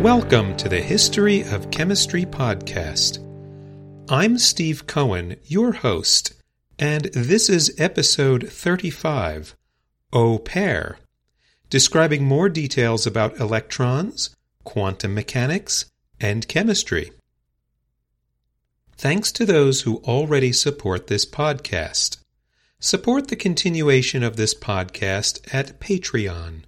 Welcome to the History of Chemistry podcast. I'm Steve Cohen, your host, and this is episode 35, Au Pair, describing more details about electrons, quantum mechanics, and chemistry. Thanks to those who already support this podcast. Support the continuation of this podcast at Patreon.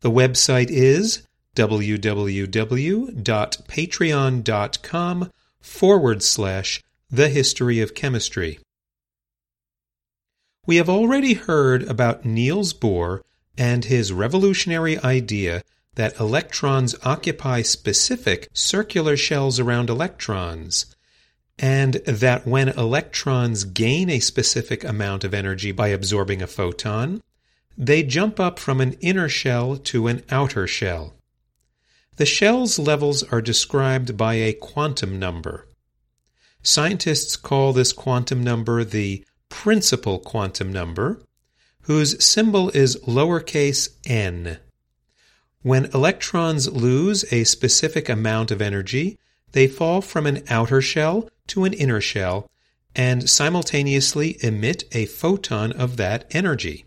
The website is www.patreon.com forward slash the history of chemistry. We have already heard about Niels Bohr and his revolutionary idea that electrons occupy specific circular shells around electrons, and that when electrons gain a specific amount of energy by absorbing a photon, they jump up from an inner shell to an outer shell. The shell's levels are described by a quantum number. Scientists call this quantum number the principal quantum number, whose symbol is lowercase n. When electrons lose a specific amount of energy, they fall from an outer shell to an inner shell and simultaneously emit a photon of that energy.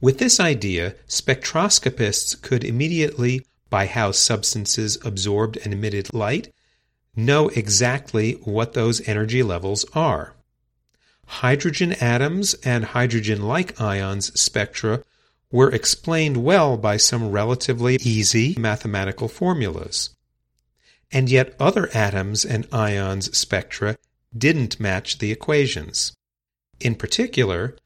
With this idea, spectroscopists could immediately by how substances absorbed and emitted light, know exactly what those energy levels are. Hydrogen atoms and hydrogen like ions spectra were explained well by some relatively easy mathematical formulas. And yet other atoms and ions spectra didn't match the equations. In particular,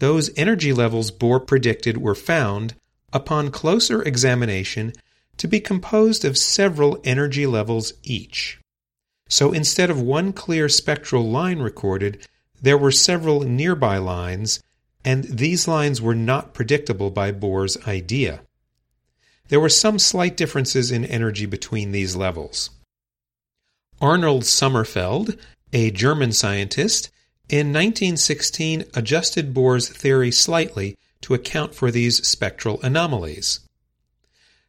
those energy levels Bohr predicted were found, upon closer examination, to be composed of several energy levels each. So instead of one clear spectral line recorded, there were several nearby lines, and these lines were not predictable by Bohr's idea. There were some slight differences in energy between these levels. Arnold Sommerfeld, a German scientist, in 1916 adjusted Bohr's theory slightly to account for these spectral anomalies.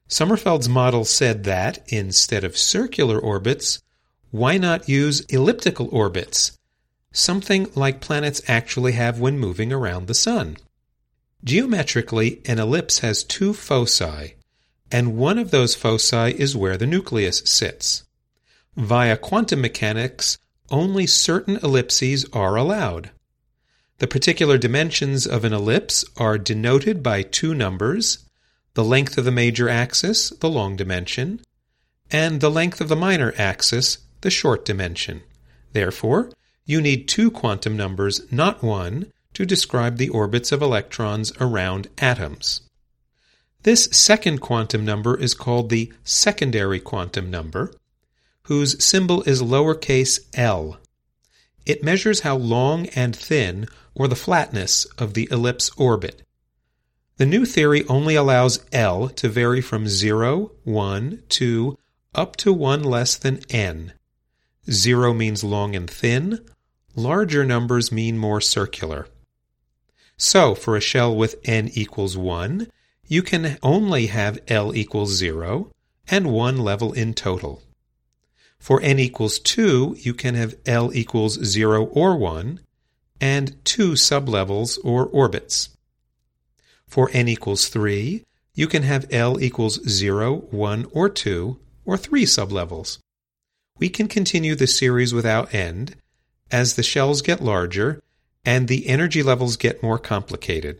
Sommerfeld's model said that, instead of circular orbits, why not use elliptical orbits, something like planets actually have when moving around the Sun? Geometrically, an ellipse has two foci, and one of those foci is where the nucleus sits. Via quantum mechanics, only certain ellipses are allowed. The particular dimensions of an ellipse are denoted by two numbers, the length of the major axis, the long dimension, and the length of the minor axis, the short dimension. Therefore, you need two quantum numbers, not one, to describe the orbits of electrons around atoms. This second quantum number is called the secondary quantum number, whose symbol is lowercase l. It measures how long and thin, or the flatness, of the ellipse orbit. The new theory only allows L to vary from 0, 1, 2, up to 1 less than n. 0 means long and thin. Larger numbers mean more circular. So, for a shell with n equals 1, you can only have L equals 0 and one level in total. For n equals 2, you can have L equals 0 or 1 and two sublevels or orbits. For n equals 3, you can have L equals 0, 1, or 2, or 3 sublevels. We can continue the series without end as the shells get larger and the energy levels get more complicated.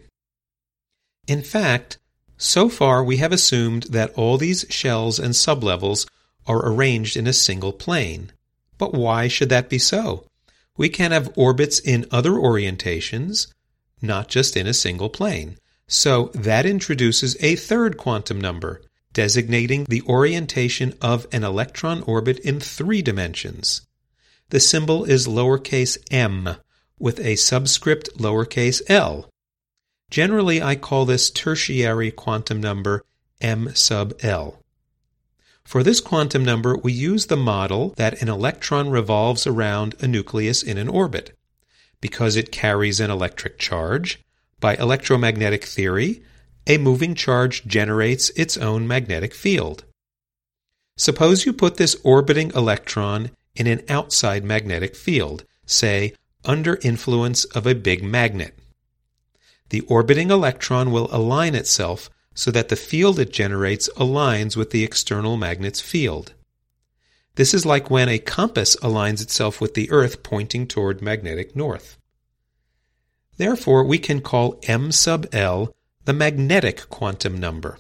In fact, so far we have assumed that all these shells and sublevels are arranged in a single plane. But why should that be so? We can have orbits in other orientations, not just in a single plane. So that introduces a third quantum number, designating the orientation of an electron orbit in three dimensions. The symbol is lowercase m, with a subscript lowercase l. Generally, I call this tertiary quantum number m sub l. For this quantum number, we use the model that an electron revolves around a nucleus in an orbit. Because it carries an electric charge, by electromagnetic theory, a moving charge generates its own magnetic field. Suppose you put this orbiting electron in an outside magnetic field, say under influence of a big magnet. The orbiting electron will align itself so that the field it generates aligns with the external magnet's field. This is like when a compass aligns itself with the Earth pointing toward magnetic north. Therefore, we can call m sub L the magnetic quantum number.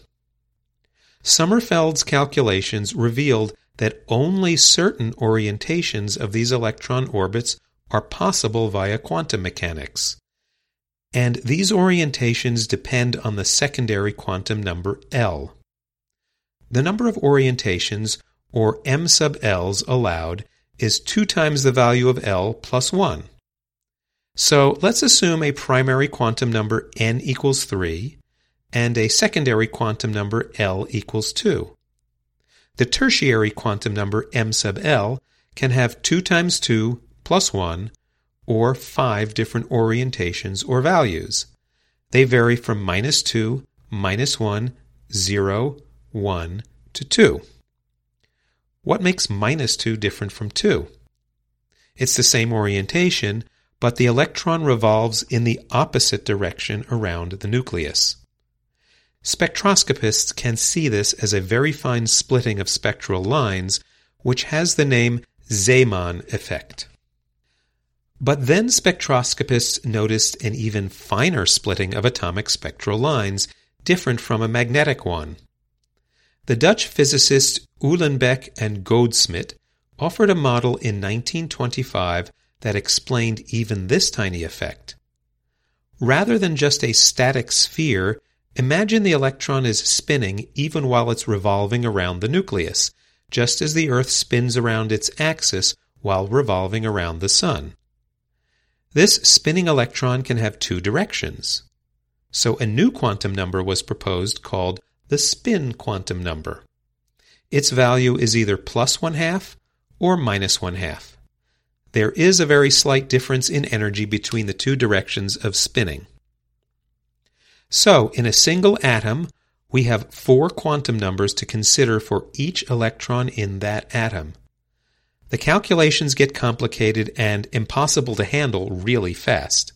Sommerfeld's calculations revealed that only certain orientations of these electron orbits are possible via quantum mechanics. And these orientations depend on the secondary quantum number L. The number of orientations, or m sub L's, allowed is 2 times the value of L plus 1. So let's assume a primary quantum number n equals 3 and a secondary quantum number L equals 2. The tertiary quantum number m sub L can have 2 times 2 plus 1 or 5 different orientations or values. They vary from minus 2, minus 1, 0, 1 to 2. What makes minus 2 different from 2? It's the same orientation, but the electron revolves in the opposite direction around the nucleus. Spectroscopists can see this as a very fine splitting of spectral lines, which has the name Zeeman effect. But then spectroscopists noticed an even finer splitting of atomic spectral lines, different from a magnetic one. The Dutch physicists Uhlenbeck and Goudsmit offered a model in 1925 that explained even this tiny effect. Rather than just a static sphere, imagine the electron is spinning even while it's revolving around the nucleus, just as the Earth spins around its axis while revolving around the Sun. This spinning electron can have two directions. So a new quantum number was proposed called the spin quantum number. Its value is either plus one half or minus one half there is a very slight difference in energy between the two directions of spinning. So, in a single atom, we have four quantum numbers to consider for each electron in that atom. The calculations get complicated and impossible to handle really fast.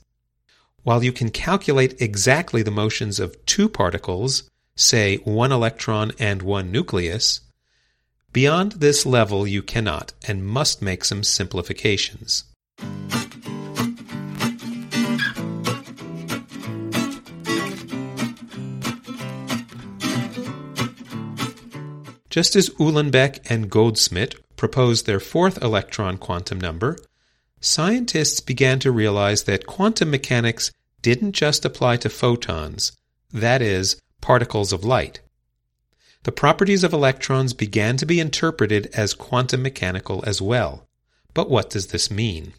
While you can calculate exactly the motions of two particles, say one electron and one nucleus, Beyond this level you cannot and must make some simplifications. Just as Uhlenbeck and Goudsmit proposed their fourth electron quantum number, scientists began to realize that quantum mechanics didn't just apply to photons, that is, particles of light the properties of electrons began to be interpreted as quantum mechanical as well. But what does this mean?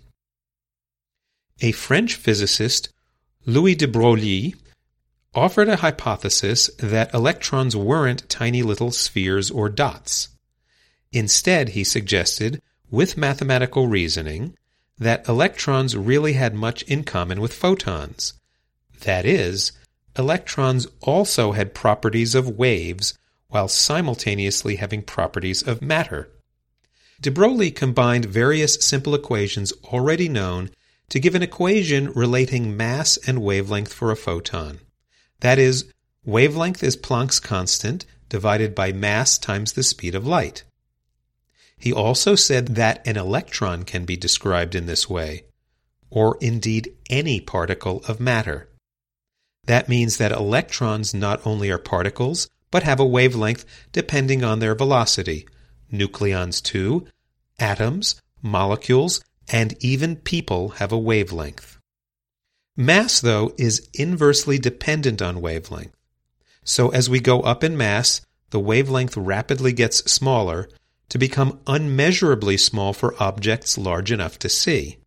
A French physicist, Louis de Broglie, offered a hypothesis that electrons weren't tiny little spheres or dots. Instead, he suggested, with mathematical reasoning, that electrons really had much in common with photons. That is, electrons also had properties of waves while simultaneously having properties of matter. De Broglie combined various simple equations already known to give an equation relating mass and wavelength for a photon. That is, wavelength is Planck's constant divided by mass times the speed of light. He also said that an electron can be described in this way, or indeed any particle of matter. That means that electrons not only are particles, but have a wavelength depending on their velocity. Nucleons too, atoms, molecules, and even people have a wavelength. Mass, though, is inversely dependent on wavelength. So as we go up in mass, the wavelength rapidly gets smaller to become unmeasurably small for objects large enough to see.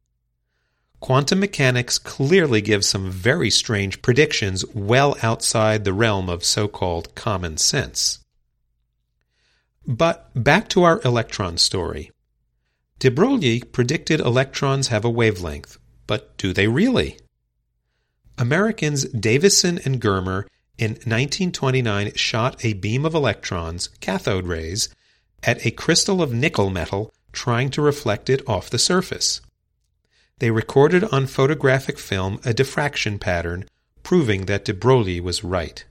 Quantum mechanics clearly gives some very strange predictions well outside the realm of so called common sense. But back to our electron story. De Broglie predicted electrons have a wavelength, but do they really? Americans Davisson and Germer in 1929 shot a beam of electrons, cathode rays, at a crystal of nickel metal trying to reflect it off the surface. They recorded on photographic film a diffraction pattern proving that de Broglie was right.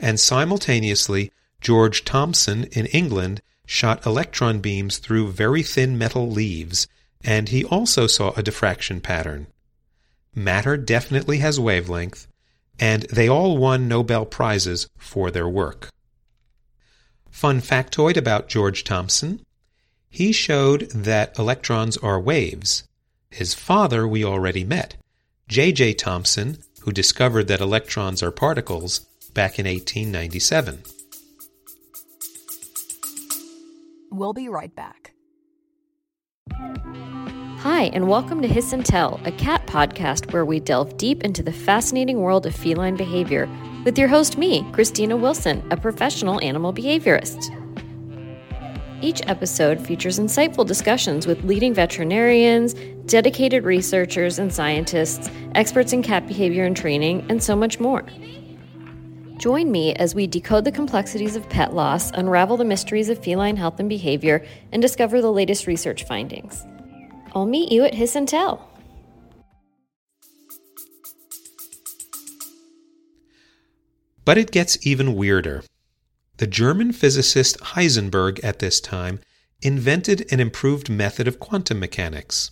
And simultaneously, George Thomson in England shot electron beams through very thin metal leaves, and he also saw a diffraction pattern. Matter definitely has wavelength, and they all won Nobel Prizes for their work. Fun factoid about George Thomson he showed that electrons are waves. His father we already met, J.J. Thomson, who discovered that electrons are particles back in 1897. We'll be right back. Hi, and welcome to Hiss and Tell, a cat podcast where we delve deep into the fascinating world of feline behavior with your host, me, Christina Wilson, a professional animal behaviorist. Each episode features insightful discussions with leading veterinarians, dedicated researchers and scientists, experts in cat behavior and training, and so much more. Join me as we decode the complexities of pet loss, unravel the mysteries of feline health and behavior, and discover the latest research findings. I'll meet you at Hiss and Tell. But it gets even weirder. The German physicist Heisenberg at this time invented an improved method of quantum mechanics.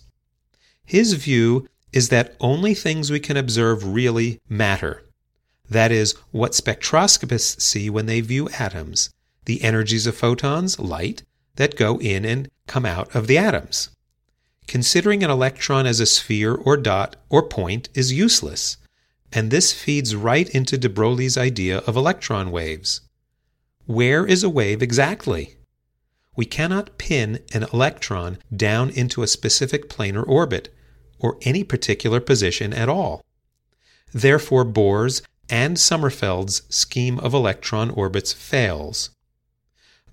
His view is that only things we can observe really matter. That is, what spectroscopists see when they view atoms, the energies of photons, light, that go in and come out of the atoms. Considering an electron as a sphere or dot or point is useless, and this feeds right into de Broglie's idea of electron waves. Where is a wave exactly? We cannot pin an electron down into a specific planar orbit, or any particular position at all. Therefore, Bohr's and Sommerfeld's scheme of electron orbits fails.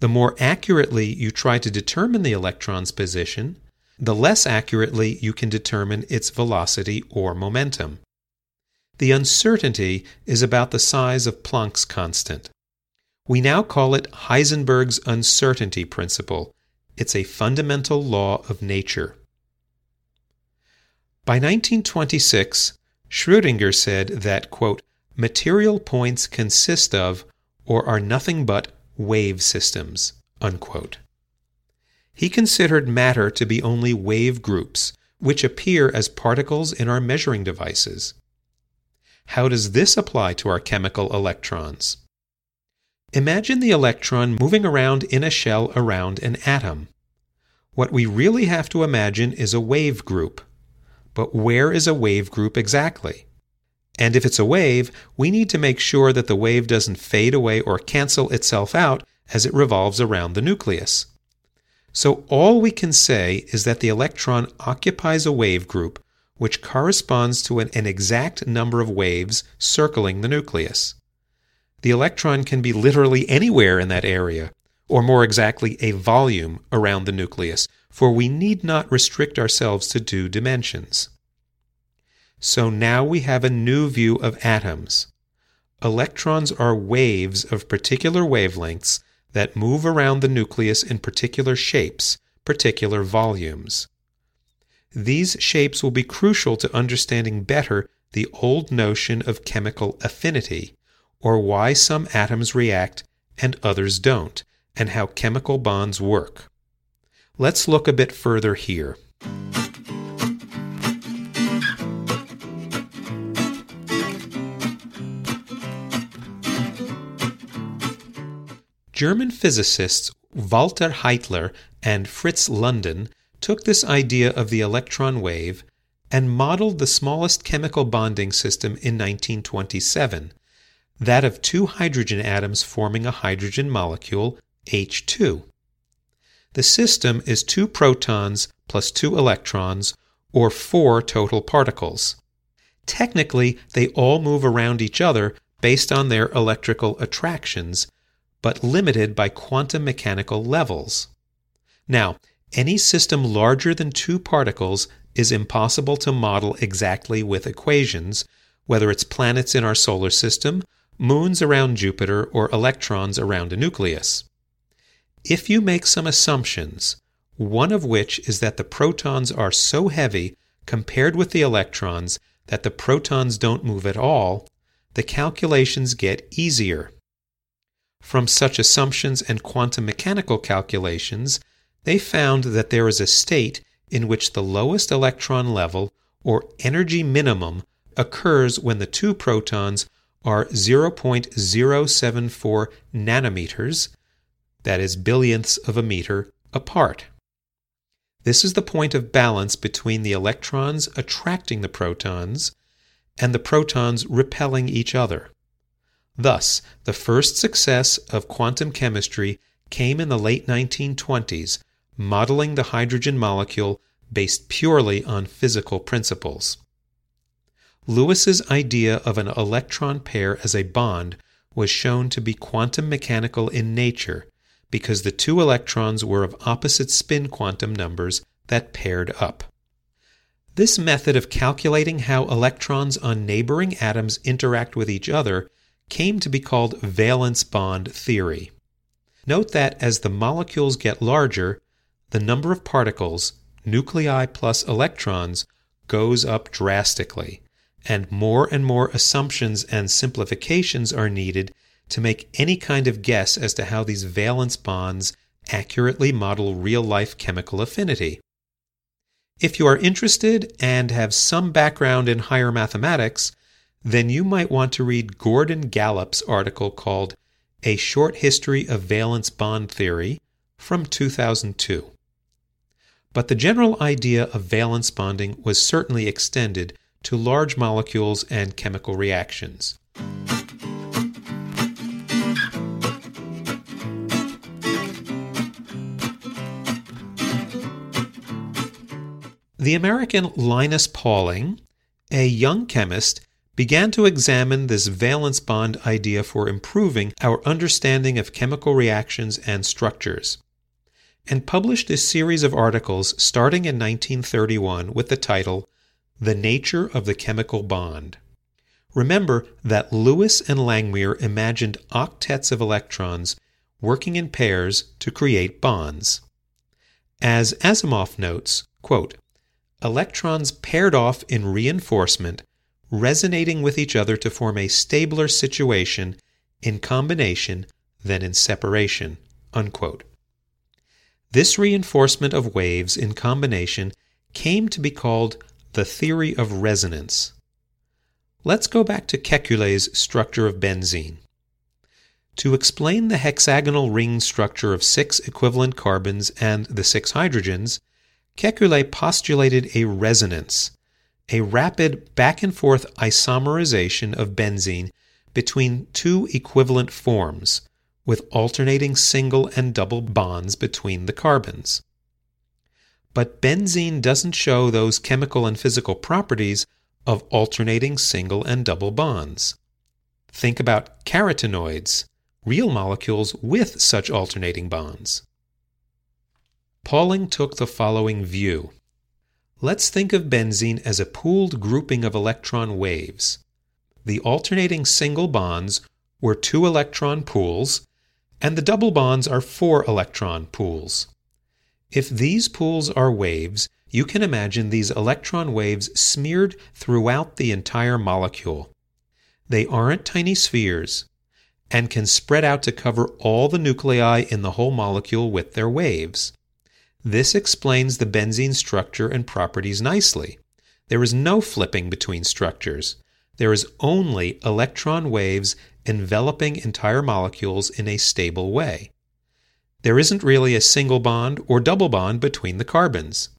The more accurately you try to determine the electron's position, the less accurately you can determine its velocity or momentum. The uncertainty is about the size of Planck's constant. We now call it Heisenberg's uncertainty principle. It's a fundamental law of nature. By 1926, Schrödinger said that, quote, material points consist of or are nothing but wave systems, unquote. He considered matter to be only wave groups, which appear as particles in our measuring devices. How does this apply to our chemical electrons? Imagine the electron moving around in a shell around an atom. What we really have to imagine is a wave group. But where is a wave group exactly? And if it's a wave, we need to make sure that the wave doesn't fade away or cancel itself out as it revolves around the nucleus. So all we can say is that the electron occupies a wave group which corresponds to an, an exact number of waves circling the nucleus. The electron can be literally anywhere in that area, or more exactly, a volume around the nucleus, for we need not restrict ourselves to two dimensions. So now we have a new view of atoms. Electrons are waves of particular wavelengths that move around the nucleus in particular shapes, particular volumes. These shapes will be crucial to understanding better the old notion of chemical affinity, or why some atoms react and others don't, and how chemical bonds work. Let's look a bit further here. German physicists Walter Heitler and Fritz London took this idea of the electron wave and modeled the smallest chemical bonding system in 1927 that of two hydrogen atoms forming a hydrogen molecule, H2. The system is two protons plus two electrons, or four total particles. Technically, they all move around each other based on their electrical attractions, but limited by quantum mechanical levels. Now, any system larger than two particles is impossible to model exactly with equations, whether it's planets in our solar system moons around Jupiter, or electrons around a nucleus. if you make some assumptions, one of which is that the protons are so heavy compared with the electrons that the protons don't move at all, the calculations get easier. From such assumptions and quantum mechanical calculations, they found that there is a state in which the lowest electron level, or energy minimum, occurs when the two protons are 0.074 nanometers, that is billionths of a meter, apart. This is the point of balance between the electrons attracting the protons and the protons repelling each other. Thus, the first success of quantum chemistry came in the late 1920s, modeling the hydrogen molecule based purely on physical principles. Lewis's idea of an electron pair as a bond was shown to be quantum mechanical in nature because the two electrons were of opposite spin quantum numbers that paired up. This method of calculating how electrons on neighboring atoms interact with each other came to be called valence bond theory. Note that as the molecules get larger, the number of particles, nuclei plus electrons, goes up drastically, and more and more assumptions and simplifications are needed to make any kind of guess as to how these valence bonds accurately model real life chemical affinity. If you are interested and have some background in higher mathematics, then you might want to read Gordon Gallup's article called A Short History of Valence Bond Theory from 2002. But the general idea of valence bonding was certainly extended to large molecules and chemical reactions. The American Linus Pauling, a young chemist, began to examine this valence bond idea for improving our understanding of chemical reactions and structures, and published a series of articles starting in 1931 with the title The Nature of the Chemical Bond. Remember that Lewis and Langmuir imagined octets of electrons working in pairs to create bonds. As Asimov notes, quote, electrons paired off in reinforcement, resonating with each other to form a stabler situation in combination than in separation. Unquote. This reinforcement of waves in combination came to be called the theory of resonance. Let's go back to Kekulé's structure of benzene. To explain the hexagonal ring structure of six equivalent carbons and the six hydrogens, Kekulé postulated a resonance, a rapid back and forth isomerization of benzene between two equivalent forms, with alternating single and double bonds between the carbons. But benzene doesn't show those chemical and physical properties of alternating single and double bonds. Think about carotenoids, real molecules with such alternating bonds. Pauling took the following view. Let's think of benzene as a pooled grouping of electron waves. The alternating single bonds were two electron pools, and the double bonds are four electron pools. If these pools are waves, you can imagine these electron waves smeared throughout the entire molecule. They aren't tiny spheres and can spread out to cover all the nuclei in the whole molecule with their waves. This explains the benzene structure and properties nicely. There is no flipping between structures. There is only electron waves enveloping entire molecules in a stable way. There isn't really a single bond or double bond between the carbons.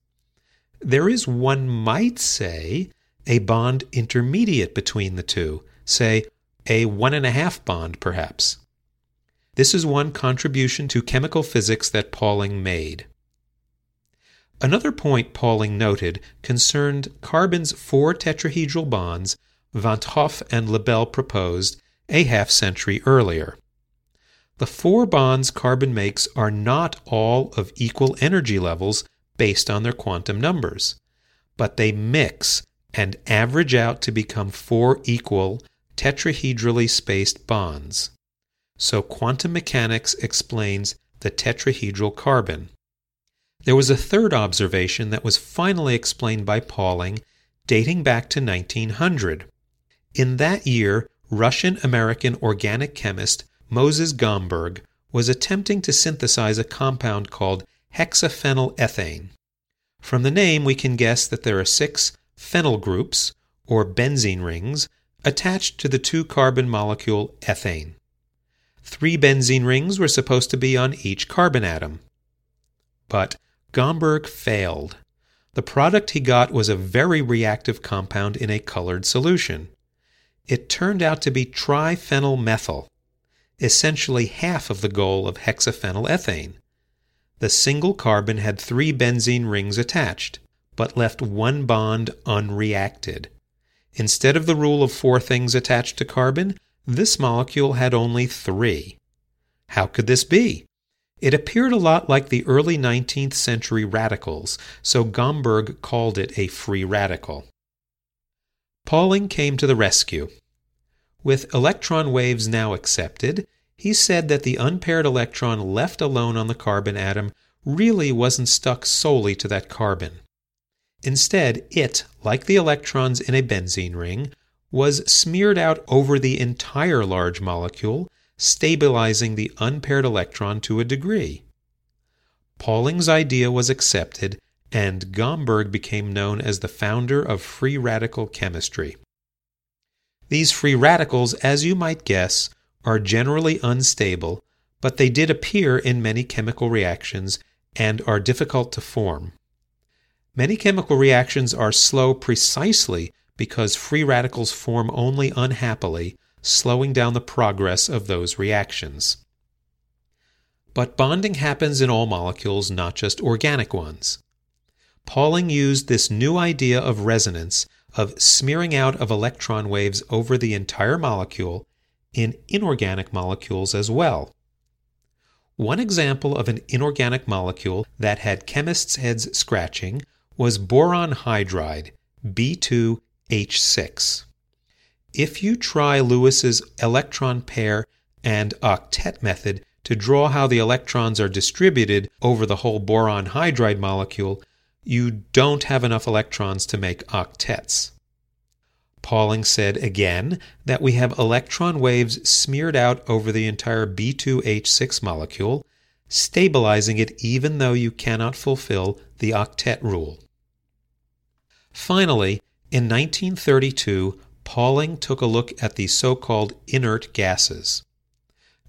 There is, one might say, a bond intermediate between the two, say a one and a half bond perhaps. This is one contribution to chemical physics that Pauling made. Another point Pauling noted concerned carbon's four tetrahedral bonds Van't Hoff and Lebel proposed a half century earlier. The four bonds carbon makes are not all of equal energy levels based on their quantum numbers, but they mix and average out to become four equal tetrahedrally spaced bonds. So quantum mechanics explains the tetrahedral carbon. There was a third observation that was finally explained by Pauling, dating back to 1900. In that year, Russian American organic chemist Moses Gomberg was attempting to synthesize a compound called hexaphenylethane. From the name, we can guess that there are six phenyl groups, or benzene rings, attached to the two carbon molecule ethane. Three benzene rings were supposed to be on each carbon atom. But Gomberg failed. The product he got was a very reactive compound in a colored solution. It turned out to be triphenylmethyl, essentially half of the goal of hexaphenylethane. The single carbon had three benzene rings attached, but left one bond unreacted. Instead of the rule of four things attached to carbon, this molecule had only three. How could this be? It appeared a lot like the early 19th century radicals, so Gomberg called it a free radical. Pauling came to the rescue. With electron waves now accepted, he said that the unpaired electron left alone on the carbon atom really wasn't stuck solely to that carbon. Instead, it, like the electrons in a benzene ring, was smeared out over the entire large molecule stabilizing the unpaired electron to a degree. Pauling's idea was accepted, and Gomberg became known as the founder of free radical chemistry. These free radicals, as you might guess, are generally unstable, but they did appear in many chemical reactions and are difficult to form. Many chemical reactions are slow precisely because free radicals form only unhappily slowing down the progress of those reactions. But bonding happens in all molecules, not just organic ones. Pauling used this new idea of resonance, of smearing out of electron waves over the entire molecule, in inorganic molecules as well. One example of an inorganic molecule that had chemists' heads scratching was boron hydride, B2H6. If you try Lewis's electron pair and octet method to draw how the electrons are distributed over the whole boron hydride molecule, you don't have enough electrons to make octets. Pauling said again that we have electron waves smeared out over the entire B2H6 molecule, stabilizing it even though you cannot fulfill the octet rule. Finally, in 1932, Pauling took a look at the so called inert gases.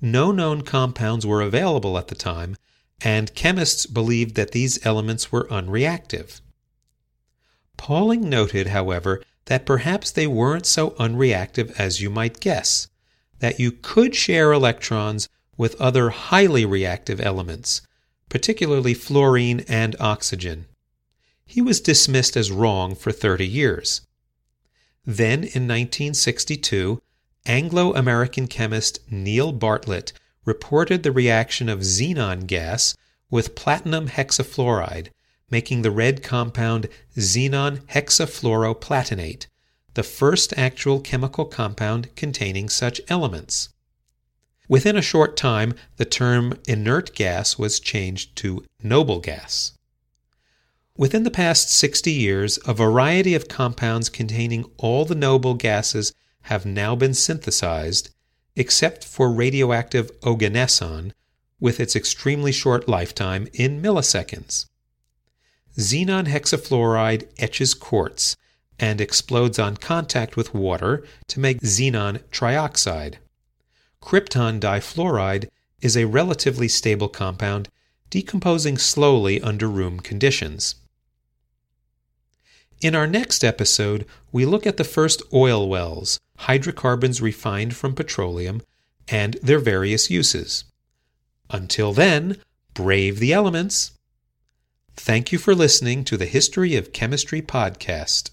No known compounds were available at the time, and chemists believed that these elements were unreactive. Pauling noted, however, that perhaps they weren't so unreactive as you might guess, that you could share electrons with other highly reactive elements, particularly fluorine and oxygen. He was dismissed as wrong for 30 years. Then in 1962, Anglo American chemist Neil Bartlett reported the reaction of xenon gas with platinum hexafluoride, making the red compound xenon hexafluoroplatinate, the first actual chemical compound containing such elements. Within a short time, the term inert gas was changed to noble gas. Within the past 60 years, a variety of compounds containing all the noble gases have now been synthesized, except for radioactive oganesson, with its extremely short lifetime in milliseconds. Xenon hexafluoride etches quartz and explodes on contact with water to make xenon trioxide. Krypton difluoride is a relatively stable compound, decomposing slowly under room conditions. In our next episode, we look at the first oil wells, hydrocarbons refined from petroleum, and their various uses. Until then, brave the elements. Thank you for listening to the History of Chemistry podcast.